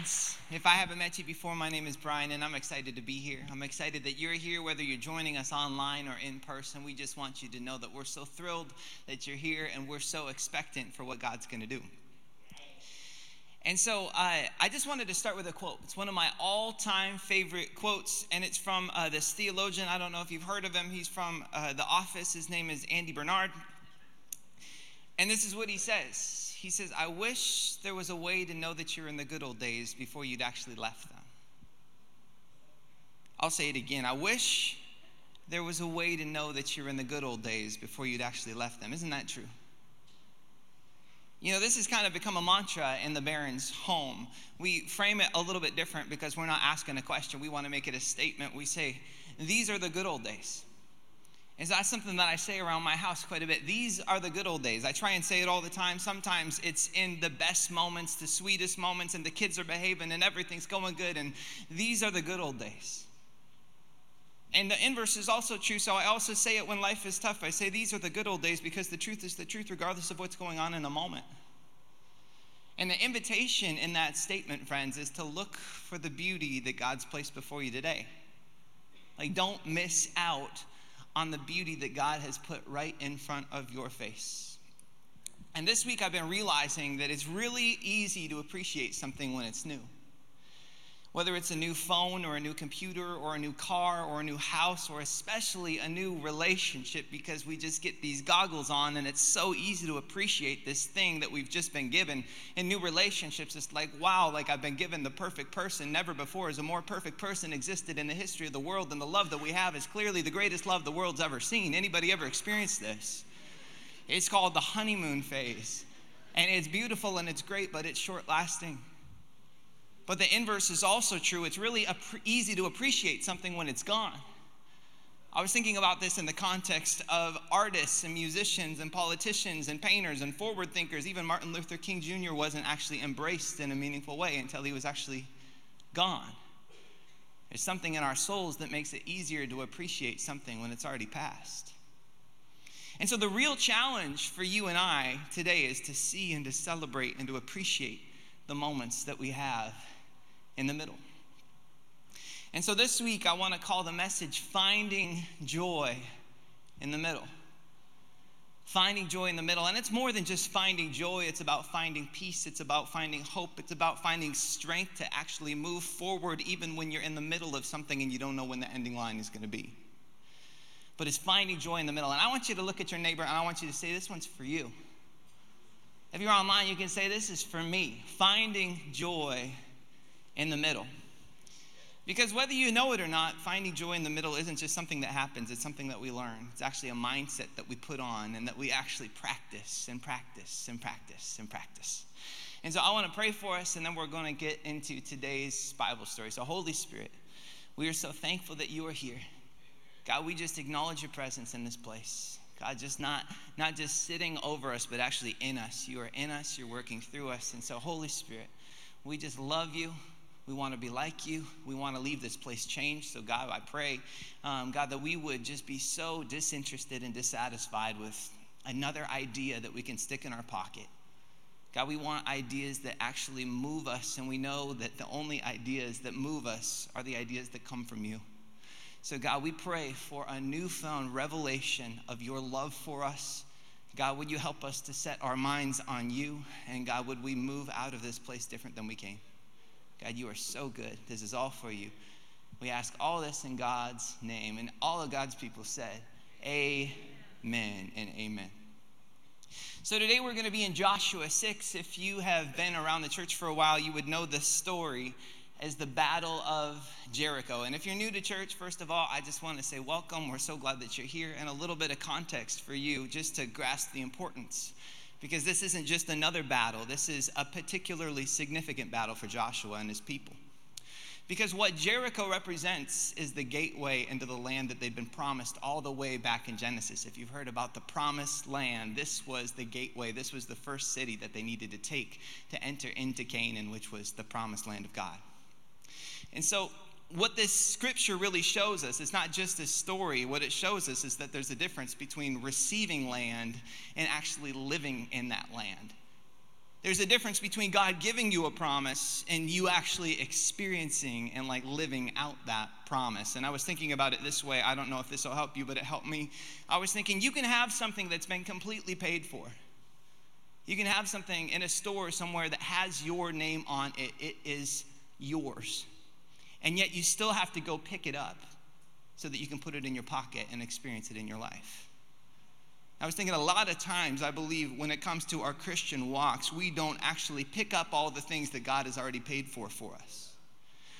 friends. If I haven't met you before, my name is Brian, and I'm excited to be here. I'm excited that you're here, whether you're joining us online or in person. We just want you to know that we're so thrilled that you're here, and we're so expectant for what God's going to do. And so uh, I just wanted to start with a quote. It's one of my all time favorite quotes, and it's from uh, this theologian. I don't know if you've heard of him. He's from uh, The Office. His name is Andy Bernard. And this is what he says he says, I wish there was a way to know that you're in the good old days before you'd actually left them. I'll say it again. I wish there was a way to know that you're in the good old days before you'd actually left them. Isn't that true? You know, this has kind of become a mantra in the Baron's home. We frame it a little bit different because we're not asking a question. We want to make it a statement. We say, These are the good old days. Is that something that I say around my house quite a bit? These are the good old days. I try and say it all the time. Sometimes it's in the best moments, the sweetest moments, and the kids are behaving and everything's going good. And these are the good old days. And the inverse is also true. So I also say it when life is tough. I say these are the good old days because the truth is the truth, regardless of what's going on in the moment. And the invitation in that statement, friends, is to look for the beauty that God's placed before you today. Like, don't miss out on the beauty that God has put right in front of your face. And this week I've been realizing that it's really easy to appreciate something when it's new whether it's a new phone or a new computer or a new car or a new house or especially a new relationship because we just get these goggles on and it's so easy to appreciate this thing that we've just been given. In new relationships it's like wow like i've been given the perfect person. Never before has a more perfect person existed in the history of the world and the love that we have. Is clearly the greatest love the world's ever seen. Anybody ever experienced this? It's called the honeymoon phase. And it's beautiful and it's great but it's short lasting but the inverse is also true. It's really easy to appreciate something when it's gone. I was thinking about this in the context of artists and musicians and politicians and painters and forward thinkers. Even Martin Luther King Jr. wasn't actually embraced in a meaningful way until he was actually gone. There's something in our souls that makes it easier to appreciate something when it's already passed. And so, the real challenge for you and I today is to see and to celebrate and to appreciate the moments that we have in the middle. And so this week, I want to call the message Finding Joy in the Middle. Finding joy in the middle. And it's more than just finding joy, it's about finding peace, it's about finding hope, it's about finding strength to actually move forward even when you're in the middle of something and you don't know when the ending line is going to be. But it's finding joy in the middle. And I want you to look at your neighbor and I want you to say, This one's for you. If you're online, you can say, This is for me. Finding joy in the middle. Because whether you know it or not, finding joy in the middle isn't just something that happens, it's something that we learn. It's actually a mindset that we put on and that we actually practice and practice and practice and practice. And so I want to pray for us, and then we're going to get into today's Bible story. So, Holy Spirit, we are so thankful that you are here. God, we just acknowledge your presence in this place. God, just not, not just sitting over us, but actually in us. You are in us, you're working through us. And so, Holy Spirit, we just love you. We want to be like you. We want to leave this place changed. So, God, I pray, um, God, that we would just be so disinterested and dissatisfied with another idea that we can stick in our pocket. God, we want ideas that actually move us, and we know that the only ideas that move us are the ideas that come from you. So, God, we pray for a newfound revelation of your love for us. God, would you help us to set our minds on you? And God, would we move out of this place different than we came? God, you are so good. This is all for you. We ask all this in God's name. And all of God's people said, Amen and amen. So today we're going to be in Joshua 6. If you have been around the church for a while, you would know this story as the Battle of Jericho. And if you're new to church, first of all, I just want to say welcome. We're so glad that you're here. And a little bit of context for you just to grasp the importance because this isn't just another battle, this is a particularly significant battle for Joshua and his people. Because what Jericho represents is the gateway into the land that they'd been promised all the way back in Genesis. If you've heard about the promised land, this was the gateway. This was the first city that they needed to take to enter into Canaan, which was the promised land of God. And so what this scripture really shows us is not just a story. What it shows us is that there's a difference between receiving land and actually living in that land. There's a difference between God giving you a promise and you actually experiencing and like living out that promise. And I was thinking about it this way. I don't know if this will help you, but it helped me. I was thinking you can have something that's been completely paid for. You can have something in a store somewhere that has your name on it. It is yours. And yet you still have to go pick it up so that you can put it in your pocket and experience it in your life. I was thinking a lot of times, I believe, when it comes to our Christian walks, we don't actually pick up all the things that God has already paid for for us.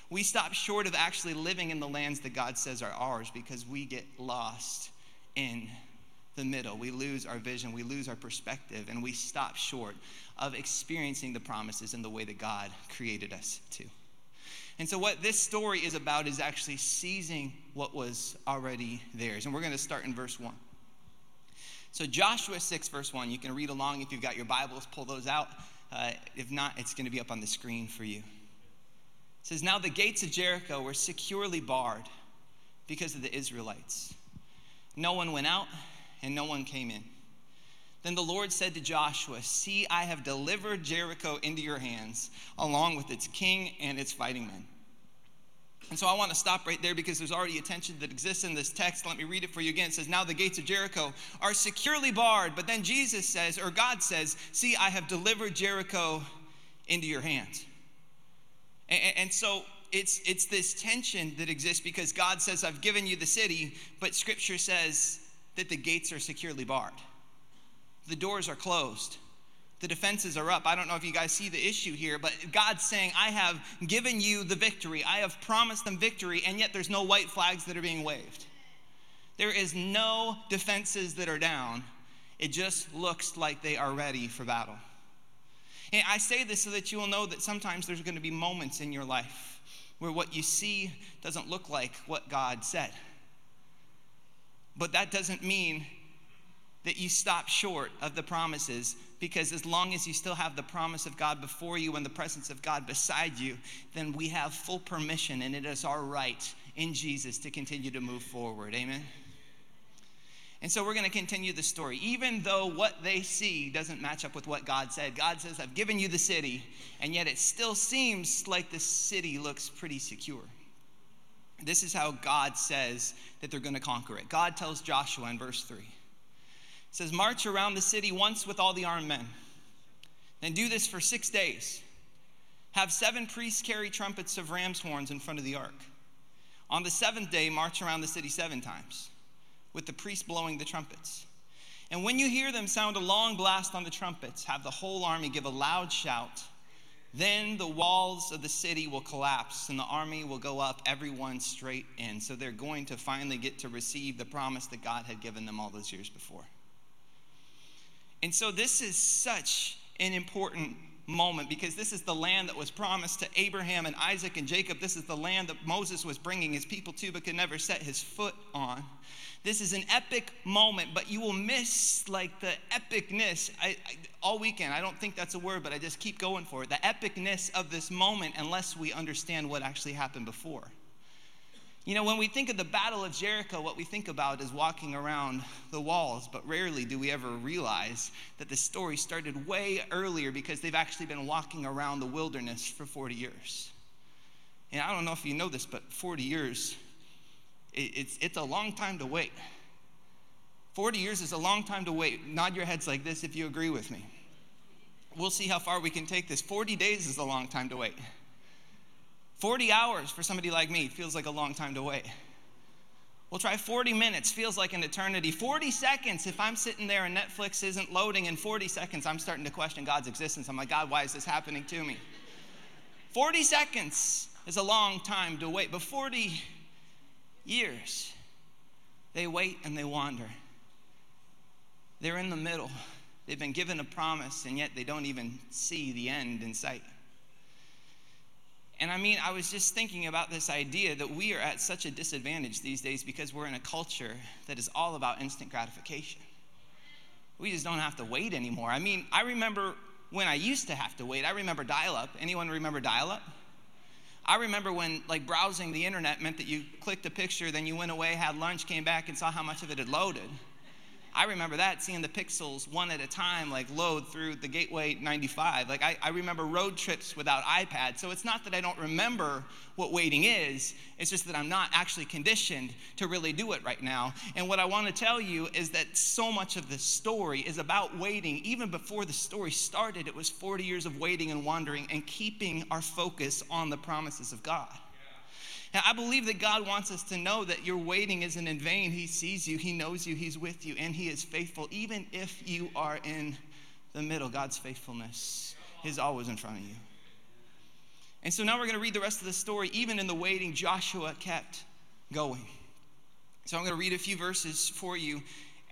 We stop short of actually living in the lands that God says are ours because we get lost in the middle. We lose our vision, we lose our perspective, and we stop short of experiencing the promises in the way that God created us to. And so, what this story is about is actually seizing what was already theirs. And we're going to start in verse 1. So, Joshua 6, verse 1, you can read along if you've got your Bibles, pull those out. Uh, if not, it's going to be up on the screen for you. It says, Now the gates of Jericho were securely barred because of the Israelites. No one went out and no one came in. Then the Lord said to Joshua, See, I have delivered Jericho into your hands, along with its king and its fighting men. And so I want to stop right there because there's already a tension that exists in this text. Let me read it for you again. It says, Now the gates of Jericho are securely barred. But then Jesus says, or God says, See, I have delivered Jericho into your hands. And, and so it's, it's this tension that exists because God says, I've given you the city, but scripture says that the gates are securely barred, the doors are closed the defenses are up. I don't know if you guys see the issue here, but God's saying, I have given you the victory. I have promised them victory, and yet there's no white flags that are being waved. There is no defenses that are down. It just looks like they are ready for battle. And I say this so that you will know that sometimes there's going to be moments in your life where what you see doesn't look like what God said. But that doesn't mean that you stop short of the promises because as long as you still have the promise of God before you and the presence of God beside you, then we have full permission and it is our right in Jesus to continue to move forward. Amen. And so we're going to continue the story. Even though what they see doesn't match up with what God said, God says, I've given you the city, and yet it still seems like the city looks pretty secure. This is how God says that they're going to conquer it. God tells Joshua in verse 3 it says, March around the city once with all the armed men. Then do this for six days. Have seven priests carry trumpets of ram's horns in front of the ark. On the seventh day, march around the city seven times, with the priests blowing the trumpets. And when you hear them sound a long blast on the trumpets, have the whole army give a loud shout. Then the walls of the city will collapse and the army will go up, everyone straight in. So they're going to finally get to receive the promise that God had given them all those years before. And so this is such an important moment because this is the land that was promised to Abraham and Isaac and Jacob. This is the land that Moses was bringing his people to but could never set his foot on. This is an epic moment, but you will miss like the epicness I, I, all weekend. I don't think that's a word, but I just keep going for it. The epicness of this moment unless we understand what actually happened before. You know, when we think of the Battle of Jericho, what we think about is walking around the walls, but rarely do we ever realize that the story started way earlier because they've actually been walking around the wilderness for 40 years. And I don't know if you know this, but 40 years, it's, it's a long time to wait. 40 years is a long time to wait. Nod your heads like this if you agree with me. We'll see how far we can take this. 40 days is a long time to wait. 40 hours for somebody like me feels like a long time to wait. We'll try 40 minutes, feels like an eternity. 40 seconds, if I'm sitting there and Netflix isn't loading in 40 seconds, I'm starting to question God's existence. I'm like, God, why is this happening to me? 40 seconds is a long time to wait, but 40 years, they wait and they wander. They're in the middle. They've been given a promise, and yet they don't even see the end in sight. And I mean, I was just thinking about this idea that we are at such a disadvantage these days because we're in a culture that is all about instant gratification. We just don't have to wait anymore. I mean, I remember when I used to have to wait. I remember dial up. Anyone remember dial up? I remember when like browsing the internet meant that you clicked a picture, then you went away, had lunch, came back, and saw how much of it had loaded. I remember that, seeing the pixels one at a time, like load through the Gateway 95. Like, I, I remember road trips without iPad. So it's not that I don't remember what waiting is, it's just that I'm not actually conditioned to really do it right now. And what I want to tell you is that so much of the story is about waiting. Even before the story started, it was 40 years of waiting and wandering and keeping our focus on the promises of God. Now, I believe that God wants us to know that your waiting isn't in vain. He sees you, He knows you, He's with you, and He is faithful. Even if you are in the middle, God's faithfulness is always in front of you. And so now we're going to read the rest of the story. Even in the waiting, Joshua kept going. So I'm going to read a few verses for you,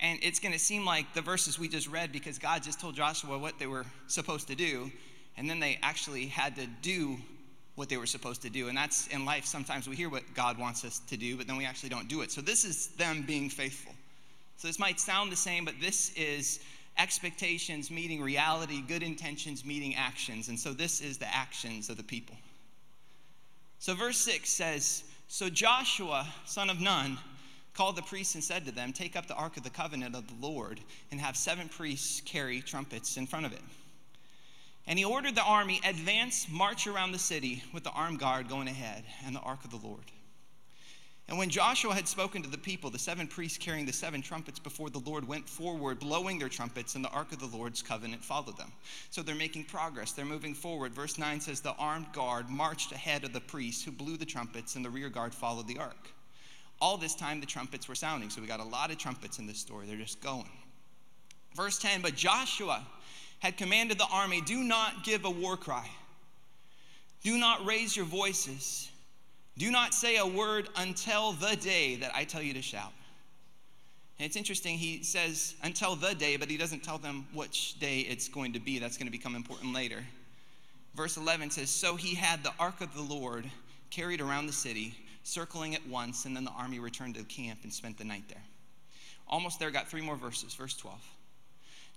and it's going to seem like the verses we just read because God just told Joshua what they were supposed to do, and then they actually had to do what they were supposed to do. And that's in life, sometimes we hear what God wants us to do, but then we actually don't do it. So this is them being faithful. So this might sound the same, but this is expectations meeting reality, good intentions meeting actions. And so this is the actions of the people. So verse 6 says So Joshua, son of Nun, called the priests and said to them, Take up the ark of the covenant of the Lord and have seven priests carry trumpets in front of it. And he ordered the army advance, march around the city with the armed guard going ahead and the ark of the Lord. And when Joshua had spoken to the people, the seven priests carrying the seven trumpets before the Lord went forward, blowing their trumpets, and the ark of the Lord's covenant followed them. So they're making progress. They're moving forward. Verse 9 says, The armed guard marched ahead of the priests who blew the trumpets, and the rear guard followed the ark. All this time, the trumpets were sounding. So we got a lot of trumpets in this story. They're just going. Verse 10 But Joshua, had commanded the army do not give a war cry, do not raise your voices, do not say a word until the day that I tell you to shout. And it's interesting, he says until the day, but he doesn't tell them which day it's going to be. That's going to become important later. Verse 11 says So he had the ark of the Lord carried around the city, circling it once, and then the army returned to the camp and spent the night there. Almost there, got three more verses. Verse 12.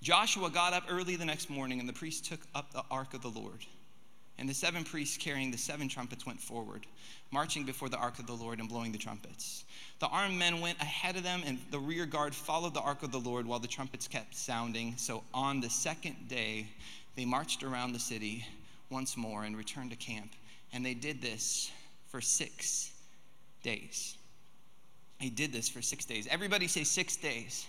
Joshua got up early the next morning, and the priests took up the ark of the Lord. And the seven priests carrying the seven trumpets went forward, marching before the ark of the Lord and blowing the trumpets. The armed men went ahead of them, and the rear guard followed the ark of the Lord while the trumpets kept sounding. So on the second day, they marched around the city once more and returned to camp. And they did this for six days. They did this for six days. Everybody say six days.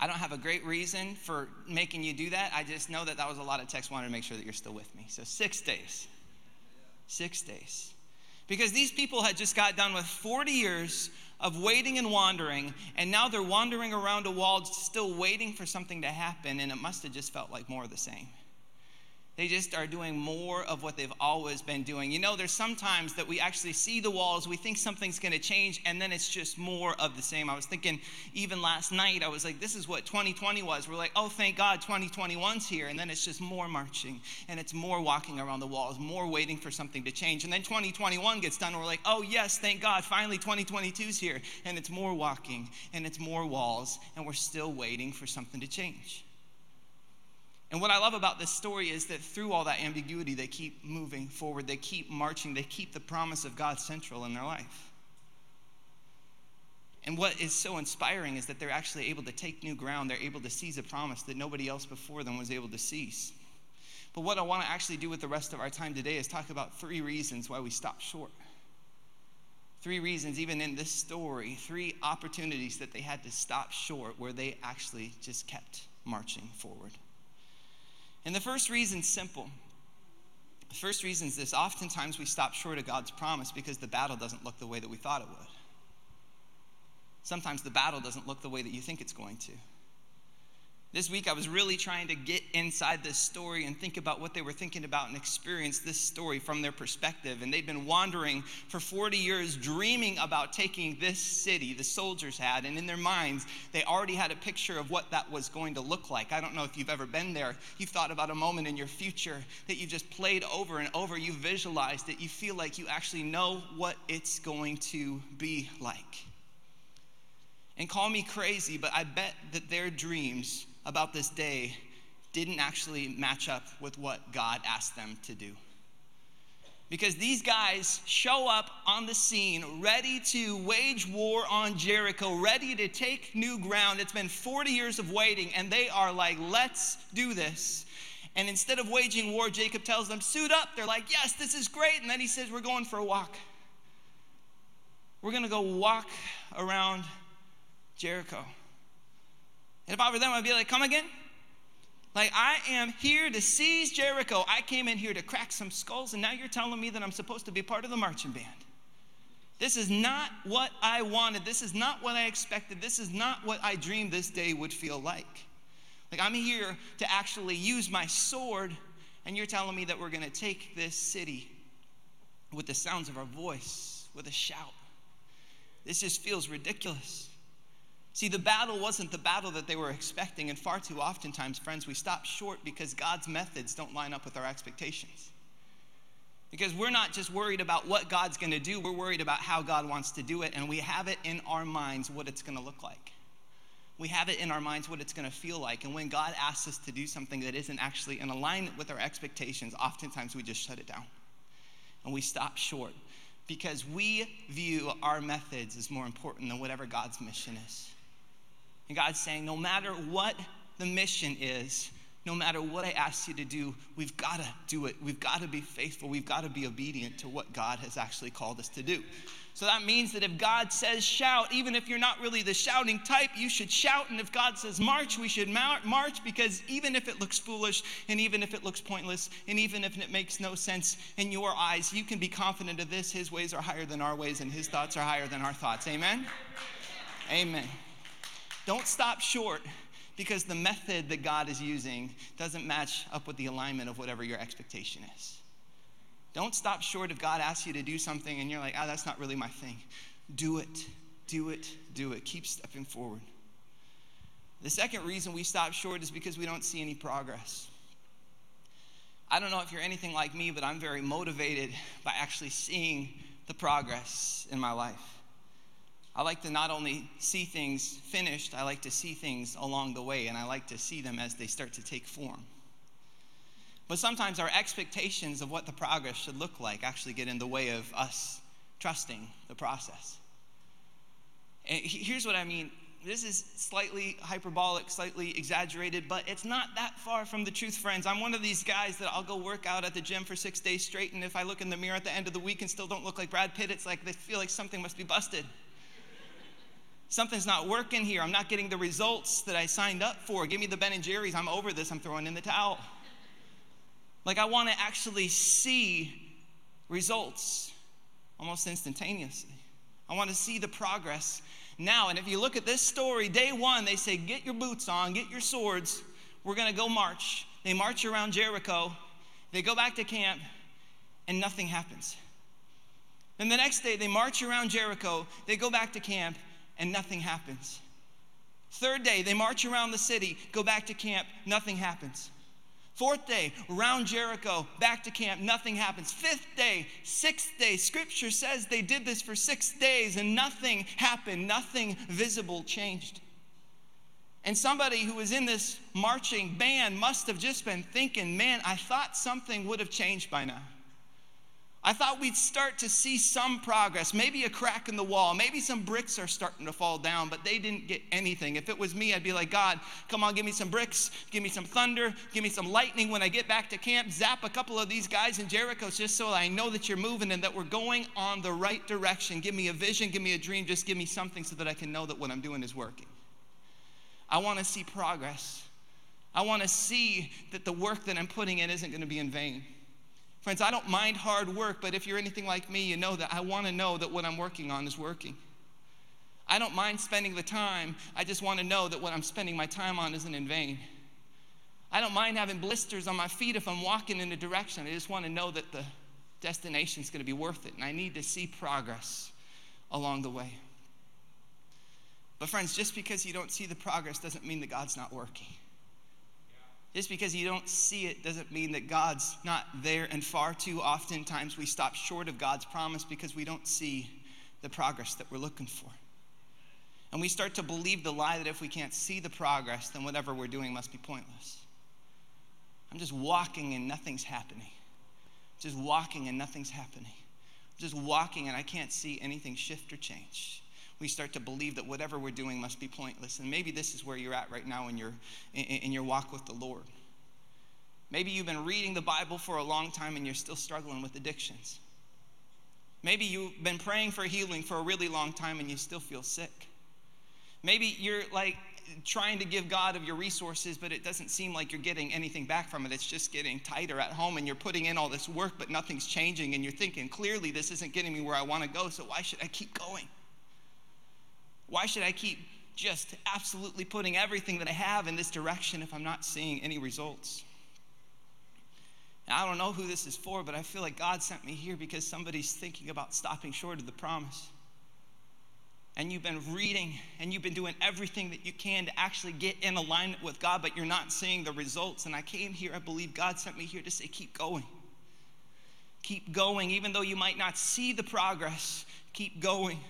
I don't have a great reason for making you do that. I just know that that was a lot of text. Wanted to make sure that you're still with me. So six days. Six days. Because these people had just got done with 40 years of waiting and wandering, and now they're wandering around a wall, still waiting for something to happen, and it must have just felt like more of the same. They just are doing more of what they've always been doing. You know, there's sometimes that we actually see the walls, we think something's gonna change, and then it's just more of the same. I was thinking, even last night, I was like, this is what 2020 was. We're like, oh, thank God 2021's here. And then it's just more marching, and it's more walking around the walls, more waiting for something to change. And then 2021 gets done, and we're like, oh, yes, thank God, finally 2022's here. And it's more walking, and it's more walls, and we're still waiting for something to change. And what I love about this story is that through all that ambiguity, they keep moving forward, they keep marching, they keep the promise of God central in their life. And what is so inspiring is that they're actually able to take new ground. They're able to seize a promise that nobody else before them was able to seize. But what I want to actually do with the rest of our time today is talk about three reasons why we stop short. Three reasons, even in this story, three opportunities that they had to stop short where they actually just kept marching forward. And the first reason is simple. The first reason is this oftentimes we stop short of God's promise because the battle doesn't look the way that we thought it would. Sometimes the battle doesn't look the way that you think it's going to. This week, I was really trying to get inside this story and think about what they were thinking about and experience this story from their perspective. And they'd been wandering for 40 years, dreaming about taking this city, the soldiers had. And in their minds, they already had a picture of what that was going to look like. I don't know if you've ever been there. You've thought about a moment in your future that you just played over and over. You visualized it. You feel like you actually know what it's going to be like. And call me crazy, but I bet that their dreams about this day didn't actually match up with what God asked them to do. Because these guys show up on the scene ready to wage war on Jericho, ready to take new ground. It's been 40 years of waiting, and they are like, let's do this. And instead of waging war, Jacob tells them, suit up. They're like, yes, this is great. And then he says, we're going for a walk. We're going to go walk around Jericho. And if I were them, I'd be like, come again? Like, I am here to seize Jericho. I came in here to crack some skulls, and now you're telling me that I'm supposed to be part of the marching band. This is not what I wanted. This is not what I expected. This is not what I dreamed this day would feel like. Like, I'm here to actually use my sword, and you're telling me that we're going to take this city with the sounds of our voice, with a shout. This just feels ridiculous. See, the battle wasn't the battle that they were expecting, and far too oftentimes, friends, we stop short because God's methods don't line up with our expectations. Because we're not just worried about what God's gonna do, we're worried about how God wants to do it, and we have it in our minds what it's gonna look like. We have it in our minds what it's gonna feel like, and when God asks us to do something that isn't actually in alignment with our expectations, oftentimes we just shut it down and we stop short because we view our methods as more important than whatever God's mission is. And God's saying, no matter what the mission is, no matter what I ask you to do, we've got to do it. We've got to be faithful. We've got to be obedient to what God has actually called us to do. So that means that if God says shout, even if you're not really the shouting type, you should shout. And if God says march, we should march because even if it looks foolish, and even if it looks pointless, and even if it makes no sense in your eyes, you can be confident of this. His ways are higher than our ways, and His thoughts are higher than our thoughts. Amen? Amen. Don't stop short because the method that God is using doesn't match up with the alignment of whatever your expectation is. Don't stop short if God asks you to do something and you're like, ah, oh, that's not really my thing. Do it, do it, do it. Keep stepping forward. The second reason we stop short is because we don't see any progress. I don't know if you're anything like me, but I'm very motivated by actually seeing the progress in my life. I like to not only see things finished, I like to see things along the way, and I like to see them as they start to take form. But sometimes our expectations of what the progress should look like actually get in the way of us trusting the process. And here's what I mean this is slightly hyperbolic, slightly exaggerated, but it's not that far from the truth, friends. I'm one of these guys that I'll go work out at the gym for six days straight, and if I look in the mirror at the end of the week and still don't look like Brad Pitt, it's like they feel like something must be busted. Something's not working here. I'm not getting the results that I signed up for. Give me the Ben and Jerry's. I'm over this. I'm throwing in the towel. Like, I want to actually see results almost instantaneously. I want to see the progress now. And if you look at this story, day one, they say, Get your boots on, get your swords. We're going to go march. They march around Jericho. They go back to camp, and nothing happens. Then the next day, they march around Jericho. They go back to camp, and nothing happens. Third day, they march around the city, go back to camp, nothing happens. Fourth day, around Jericho, back to camp, nothing happens. Fifth day, sixth day, scripture says they did this for six days and nothing happened, nothing visible changed. And somebody who was in this marching band must have just been thinking, man, I thought something would have changed by now. I thought we'd start to see some progress, maybe a crack in the wall, maybe some bricks are starting to fall down, but they didn't get anything. If it was me, I'd be like, God, come on, give me some bricks, give me some thunder, give me some lightning when I get back to camp, zap a couple of these guys in Jericho just so I know that you're moving and that we're going on the right direction. Give me a vision, give me a dream, just give me something so that I can know that what I'm doing is working. I want to see progress. I want to see that the work that I'm putting in isn't going to be in vain. Friends, I don't mind hard work, but if you're anything like me, you know that I want to know that what I'm working on is working. I don't mind spending the time, I just want to know that what I'm spending my time on isn't in vain. I don't mind having blisters on my feet if I'm walking in a direction. I just want to know that the destination is going to be worth it, and I need to see progress along the way. But, friends, just because you don't see the progress doesn't mean that God's not working. Just because you don't see it doesn't mean that God's not there. And far too often times we stop short of God's promise because we don't see the progress that we're looking for. And we start to believe the lie that if we can't see the progress, then whatever we're doing must be pointless. I'm just walking and nothing's happening. just walking and nothing's happening. Just walking and I can't see anything shift or change. We start to believe that whatever we're doing must be pointless. And maybe this is where you're at right now in your, in, in your walk with the Lord. Maybe you've been reading the Bible for a long time and you're still struggling with addictions. Maybe you've been praying for healing for a really long time and you still feel sick. Maybe you're like trying to give God of your resources, but it doesn't seem like you're getting anything back from it. It's just getting tighter at home, and you're putting in all this work, but nothing's changing. And you're thinking, clearly, this isn't getting me where I want to go, so why should I keep going? Why should I keep just absolutely putting everything that I have in this direction if I'm not seeing any results? Now, I don't know who this is for, but I feel like God sent me here because somebody's thinking about stopping short of the promise and you've been reading and you've been doing everything that you can to actually get in alignment with God, but you're not seeing the results. And I came here, I believe God sent me here to say, keep going. Keep going, even though you might not see the progress, keep going.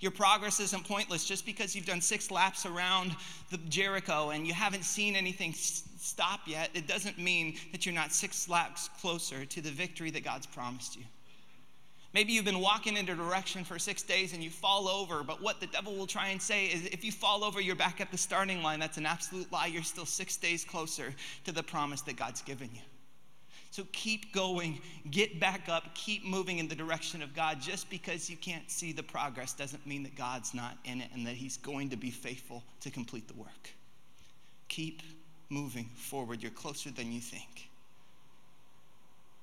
Your progress isn't pointless just because you've done six laps around the Jericho and you haven't seen anything stop yet. It doesn't mean that you're not six laps closer to the victory that God's promised you. Maybe you've been walking in a direction for six days and you fall over, but what the devil will try and say is if you fall over, you're back at the starting line. That's an absolute lie. You're still six days closer to the promise that God's given you. So keep going, get back up, keep moving in the direction of God. Just because you can't see the progress doesn't mean that God's not in it and that He's going to be faithful to complete the work. Keep moving forward. You're closer than you think.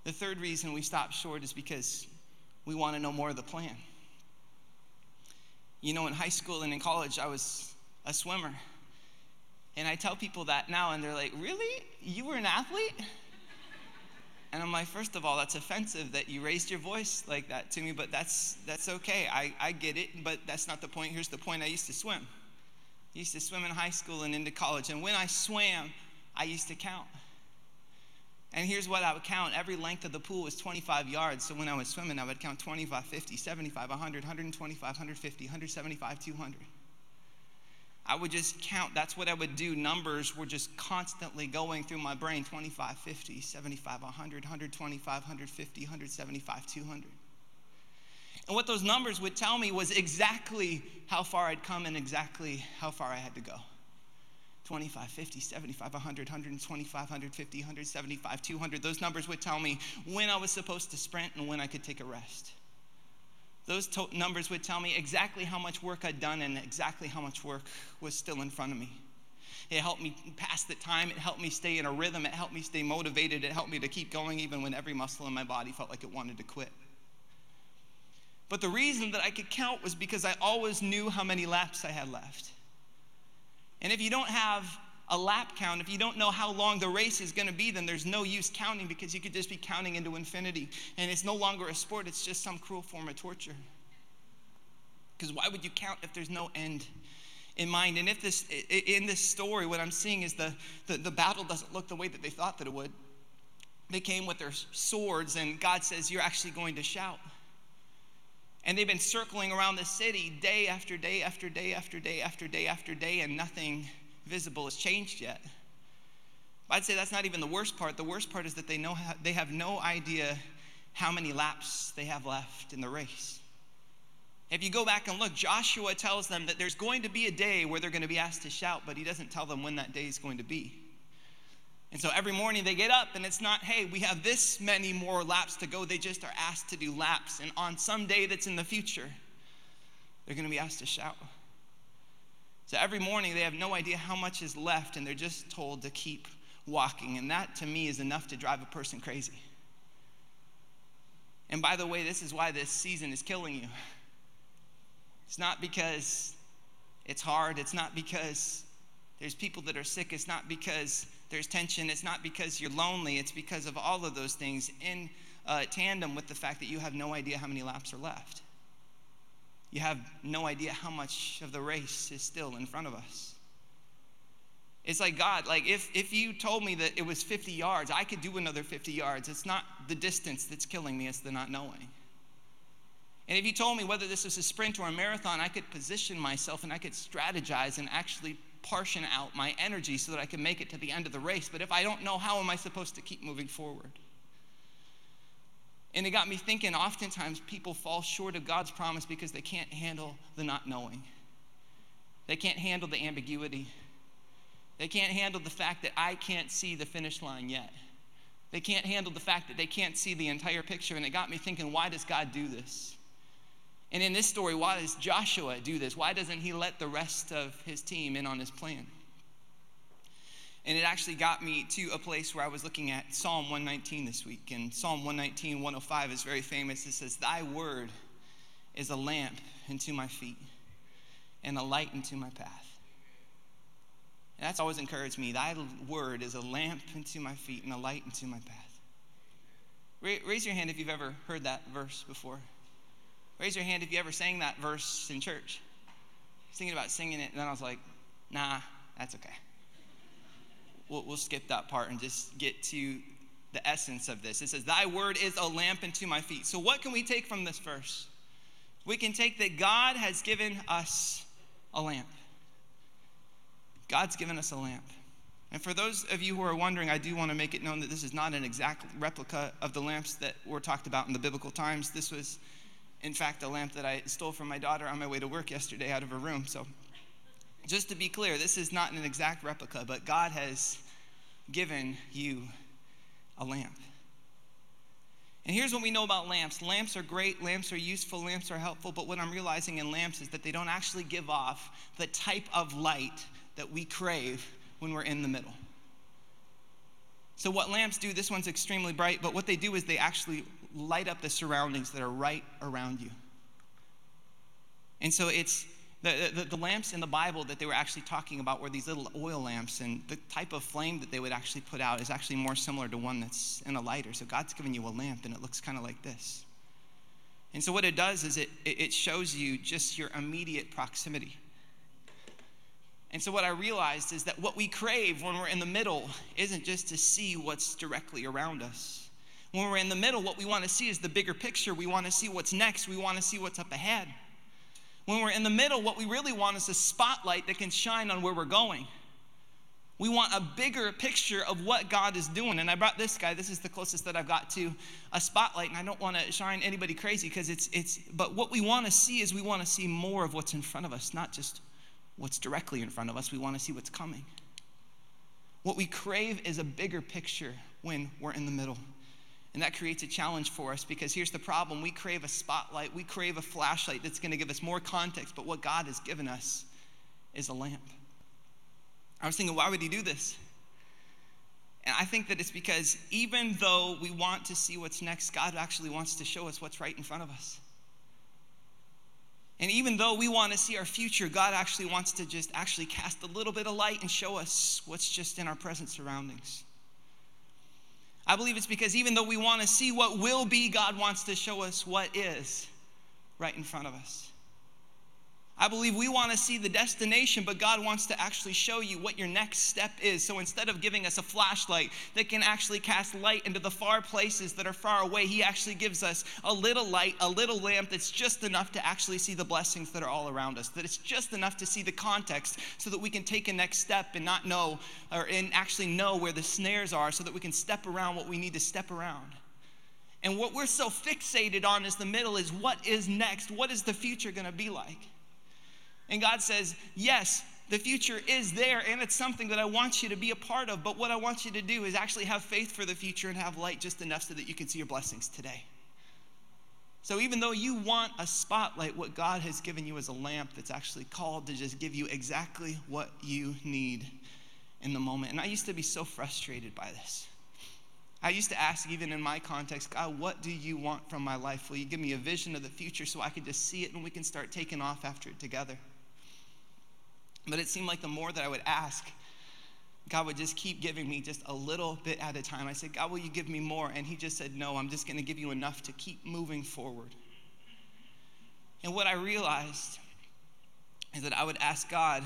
The third reason we stop short is because we want to know more of the plan. You know, in high school and in college, I was a swimmer. And I tell people that now, and they're like, Really? You were an athlete? And I'm like, First of all, that's offensive that you raised your voice like that to me, but that's, that's okay. I, I get it, but that's not the point. Here's the point I used to swim. I used to swim in high school and into college. And when I swam, I used to count. And here's what I would count every length of the pool was 25 yards. So when I was swimming, I would count 25, 50, 75, 100, 125, 150, 175, 200. I would just count. That's what I would do. Numbers were just constantly going through my brain 25, 50, 75, 100, 125, 150, 175, 200. And what those numbers would tell me was exactly how far I'd come and exactly how far I had to go. 25, 50, 75, 100, 125, 150, 175, 200. Those numbers would tell me when I was supposed to sprint and when I could take a rest. Those to- numbers would tell me exactly how much work I'd done and exactly how much work was still in front of me. It helped me pass the time. It helped me stay in a rhythm. It helped me stay motivated. It helped me to keep going even when every muscle in my body felt like it wanted to quit. But the reason that I could count was because I always knew how many laps I had left. And if you don't have a lap count, if you don't know how long the race is going to be, then there's no use counting because you could just be counting into infinity. And it's no longer a sport, it's just some cruel form of torture. Because why would you count if there's no end in mind? And if this, in this story, what I'm seeing is the, the, the battle doesn't look the way that they thought that it would. They came with their swords, and God says, You're actually going to shout. And they've been circling around the city day after day after day after day after day after day, and nothing visible has changed yet. I'd say that's not even the worst part. The worst part is that they, know they have no idea how many laps they have left in the race. If you go back and look, Joshua tells them that there's going to be a day where they're going to be asked to shout, but he doesn't tell them when that day is going to be. And so every morning they get up, and it's not, hey, we have this many more laps to go. They just are asked to do laps. And on some day that's in the future, they're going to be asked to shout. So every morning they have no idea how much is left, and they're just told to keep walking. And that to me is enough to drive a person crazy. And by the way, this is why this season is killing you. It's not because it's hard, it's not because there's people that are sick, it's not because there's tension, it's not because you're lonely, it's because of all of those things in uh, tandem with the fact that you have no idea how many laps are left. You have no idea how much of the race is still in front of us. It's like God, like if, if you told me that it was 50 yards, I could do another 50 yards. It's not the distance that's killing me, it's the not knowing. And if you told me whether this was a sprint or a marathon, I could position myself and I could strategize and actually portion out my energy so that I could make it to the end of the race. But if I don't know, how am I supposed to keep moving forward? And it got me thinking oftentimes people fall short of God's promise because they can't handle the not knowing. They can't handle the ambiguity. They can't handle the fact that I can't see the finish line yet. They can't handle the fact that they can't see the entire picture. And it got me thinking, why does God do this? And in this story, why does Joshua do this? Why doesn't he let the rest of his team in on his plan? And it actually got me to a place where I was looking at Psalm 119 this week. And Psalm 119, 105 is very famous. It says, Thy word is a lamp unto my feet and a light unto my path. And that's always encouraged me. Thy word is a lamp unto my feet and a light unto my path. Raise your hand if you've ever heard that verse before. Raise your hand if you ever sang that verse in church. I was thinking about singing it, and then I was like, nah, that's okay we'll, we'll skip that part and just get to the essence of this. It says, Thy word is a lamp unto my feet. So, what can we take from this verse? We can take that God has given us a lamp. God's given us a lamp. And for those of you who are wondering, I do want to make it known that this is not an exact replica of the lamps that were talked about in the biblical times. This was, in fact, a lamp that I stole from my daughter on my way to work yesterday out of her room. So just to be clear, this is not an exact replica, but God has given you a lamp. And here's what we know about lamps lamps are great, lamps are useful, lamps are helpful, but what I'm realizing in lamps is that they don't actually give off the type of light that we crave when we're in the middle. So, what lamps do, this one's extremely bright, but what they do is they actually light up the surroundings that are right around you. And so it's the, the, the, lamps in the Bible that they were actually talking about were these little oil lamps, and the type of flame that they would actually put out is actually more similar to one that's in a lighter. So God's given you a lamp, and it looks kind of like this. And so what it does is it, it shows you just your immediate proximity. And so what I realized is that what we crave when we're in the middle isn't just to see what's directly around us. When we're in the middle, what we want to see is the bigger picture. We want to see what's next. We want to see what's up ahead. When we're in the middle, what we really want is a spotlight that can shine on where we're going. We want a bigger picture of what God is doing. And I brought this guy. This is the closest that I've got to a spotlight. And I don't want to shine anybody crazy because it's, it's, but what we want to see is we want to see more of what's in front of us, not just what's directly in front of us. We want to see what's coming. What we crave is a bigger picture when we're in the middle. And that creates a challenge for us because here's the problem we crave a spotlight, we crave a flashlight that's going to give us more context, but what God has given us is a lamp. I was thinking, why would He do this? And I think that it's because even though we want to see what's next, God actually wants to show us what's right in front of us. And even though we want to see our future, God actually wants to just actually cast a little bit of light and show us what's just in our present surroundings. I believe it's because even though we want to see what will be, God wants to show us what is right in front of us. I believe we want to see the destination, but God wants to actually show you what your next step is. So instead of giving us a flashlight that can actually cast light into the far places that are far away, He actually gives us a little light, a little lamp that's just enough to actually see the blessings that are all around us, that it's just enough to see the context so that we can take a next step and not know, or and actually know where the snares are so that we can step around what we need to step around. And what we're so fixated on is the middle is what is next? What is the future going to be like? And God says, Yes, the future is there, and it's something that I want you to be a part of. But what I want you to do is actually have faith for the future and have light just enough so that you can see your blessings today. So, even though you want a spotlight, what God has given you is a lamp that's actually called to just give you exactly what you need in the moment. And I used to be so frustrated by this. I used to ask, even in my context, God, what do you want from my life? Will you give me a vision of the future so I can just see it and we can start taking off after it together? But it seemed like the more that I would ask, God would just keep giving me just a little bit at a time. I said, God, will you give me more? And He just said, No, I'm just going to give you enough to keep moving forward. And what I realized is that I would ask God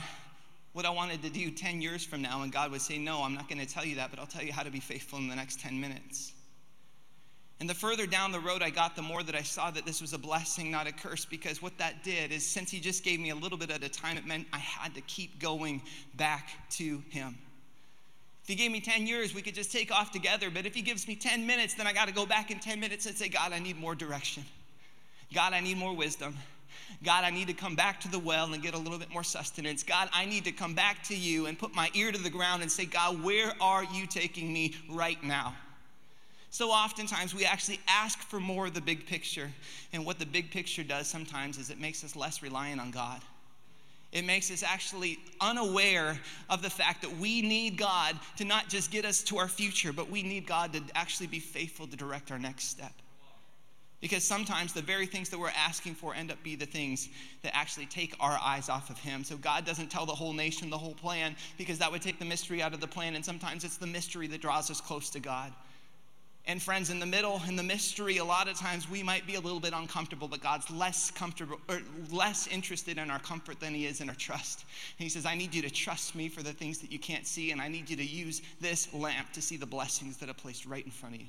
what I wanted to do 10 years from now, and God would say, No, I'm not going to tell you that, but I'll tell you how to be faithful in the next 10 minutes. And the further down the road I got, the more that I saw that this was a blessing, not a curse, because what that did is since He just gave me a little bit at a time, it meant I had to keep going back to Him. If He gave me 10 years, we could just take off together. But if He gives me 10 minutes, then I got to go back in 10 minutes and say, God, I need more direction. God, I need more wisdom. God, I need to come back to the well and get a little bit more sustenance. God, I need to come back to you and put my ear to the ground and say, God, where are you taking me right now? So oftentimes we actually ask for more of the big picture. And what the big picture does sometimes is it makes us less reliant on God. It makes us actually unaware of the fact that we need God to not just get us to our future, but we need God to actually be faithful to direct our next step. Because sometimes the very things that we're asking for end up be the things that actually take our eyes off of Him. So God doesn't tell the whole nation the whole plan because that would take the mystery out of the plan. And sometimes it's the mystery that draws us close to God. And friends, in the middle, in the mystery, a lot of times we might be a little bit uncomfortable, but God's less comfortable or less interested in our comfort than He is in our trust. And He says, I need you to trust me for the things that you can't see, and I need you to use this lamp to see the blessings that are placed right in front of you.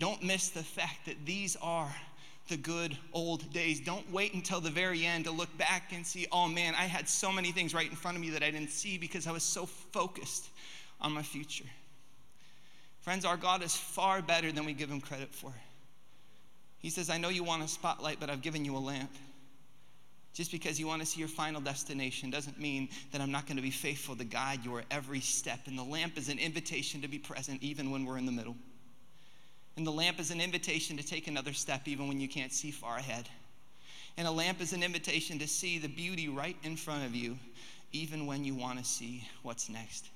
Don't miss the fact that these are the good old days. Don't wait until the very end to look back and see, oh man, I had so many things right in front of me that I didn't see because I was so focused on my future. Friends, our God is far better than we give him credit for. He says, I know you want a spotlight, but I've given you a lamp. Just because you want to see your final destination doesn't mean that I'm not going to be faithful to guide your every step. And the lamp is an invitation to be present even when we're in the middle. And the lamp is an invitation to take another step even when you can't see far ahead. And a lamp is an invitation to see the beauty right in front of you even when you want to see what's next.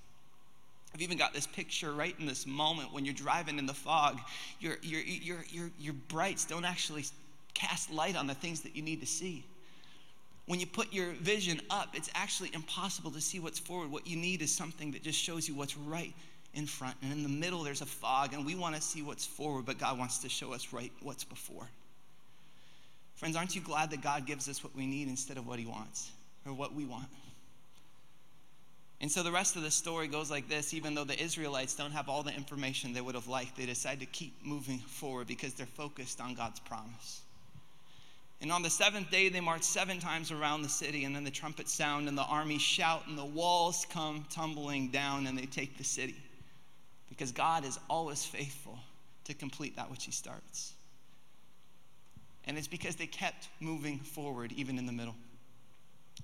I've even got this picture right in this moment when you're driving in the fog. Your, your, your, your, your brights don't actually cast light on the things that you need to see. When you put your vision up, it's actually impossible to see what's forward. What you need is something that just shows you what's right in front. And in the middle, there's a fog, and we want to see what's forward, but God wants to show us right what's before. Friends, aren't you glad that God gives us what we need instead of what He wants or what we want? And so the rest of the story goes like this even though the Israelites don't have all the information they would have liked, they decide to keep moving forward because they're focused on God's promise. And on the seventh day, they march seven times around the city, and then the trumpets sound, and the army shout, and the walls come tumbling down, and they take the city. Because God is always faithful to complete that which He starts. And it's because they kept moving forward, even in the middle.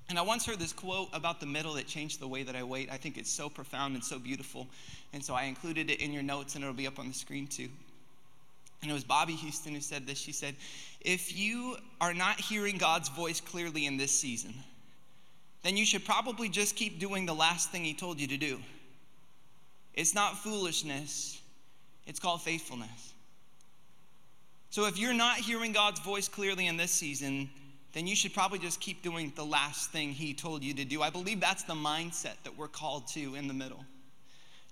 And I once heard this quote about the middle that changed the way that I wait. I think it's so profound and so beautiful. And so I included it in your notes and it'll be up on the screen too. And it was Bobbie Houston who said this. She said, If you are not hearing God's voice clearly in this season, then you should probably just keep doing the last thing He told you to do. It's not foolishness, it's called faithfulness. So if you're not hearing God's voice clearly in this season, then you should probably just keep doing the last thing he told you to do. I believe that's the mindset that we're called to in the middle.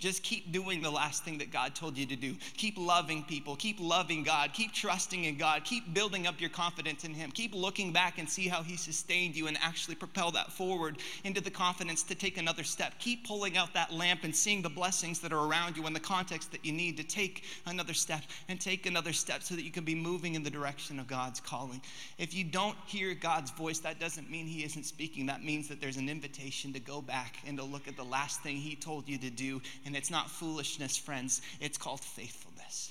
Just keep doing the last thing that God told you to do. Keep loving people. Keep loving God. Keep trusting in God. Keep building up your confidence in Him. Keep looking back and see how He sustained you and actually propel that forward into the confidence to take another step. Keep pulling out that lamp and seeing the blessings that are around you and the context that you need to take another step and take another step so that you can be moving in the direction of God's calling. If you don't hear God's voice, that doesn't mean He isn't speaking. That means that there's an invitation to go back and to look at the last thing He told you to do and and it's not foolishness, friends, it's called faithfulness.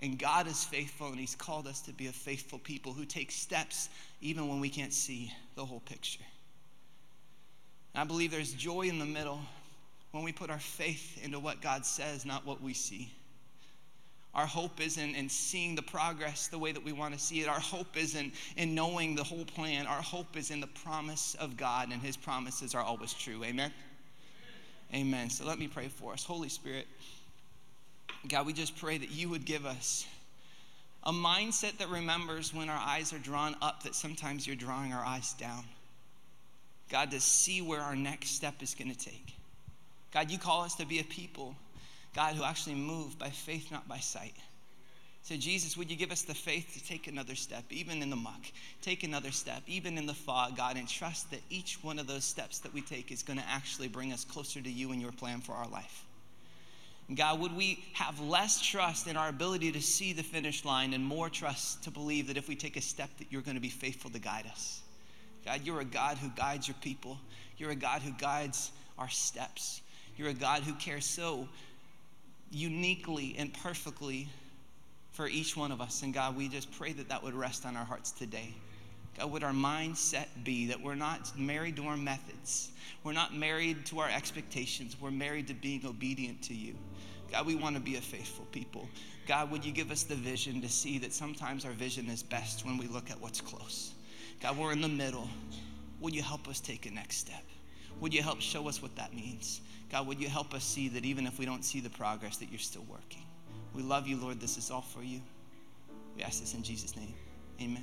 And God is faithful, and He's called us to be a faithful people who take steps even when we can't see the whole picture. And I believe there's joy in the middle when we put our faith into what God says, not what we see. Our hope isn't in seeing the progress the way that we want to see it. Our hope isn't in knowing the whole plan. Our hope is in the promise of God, and His promises are always true. Amen? Amen. So let me pray for us. Holy Spirit, God, we just pray that you would give us a mindset that remembers when our eyes are drawn up that sometimes you're drawing our eyes down. God, to see where our next step is going to take. God, you call us to be a people, God, who actually move by faith, not by sight. So, Jesus, would you give us the faith to take another step, even in the muck? Take another step, even in the fog, God, and trust that each one of those steps that we take is going to actually bring us closer to you and your plan for our life. God, would we have less trust in our ability to see the finish line and more trust to believe that if we take a step, that you're going to be faithful to guide us? God, you're a God who guides your people. You're a God who guides our steps. You're a God who cares so uniquely and perfectly for each one of us. And God, we just pray that that would rest on our hearts today. God, would our mindset be that we're not married to our methods, we're not married to our expectations, we're married to being obedient to you. God, we want to be a faithful people. God, would you give us the vision to see that sometimes our vision is best when we look at what's close? God, we're in the middle. Would you help us take a next step? Would you help show us what that means? God, would you help us see that even if we don't see the progress, that you're still working? We love you, Lord. This is all for you. We ask this in Jesus' name. Amen.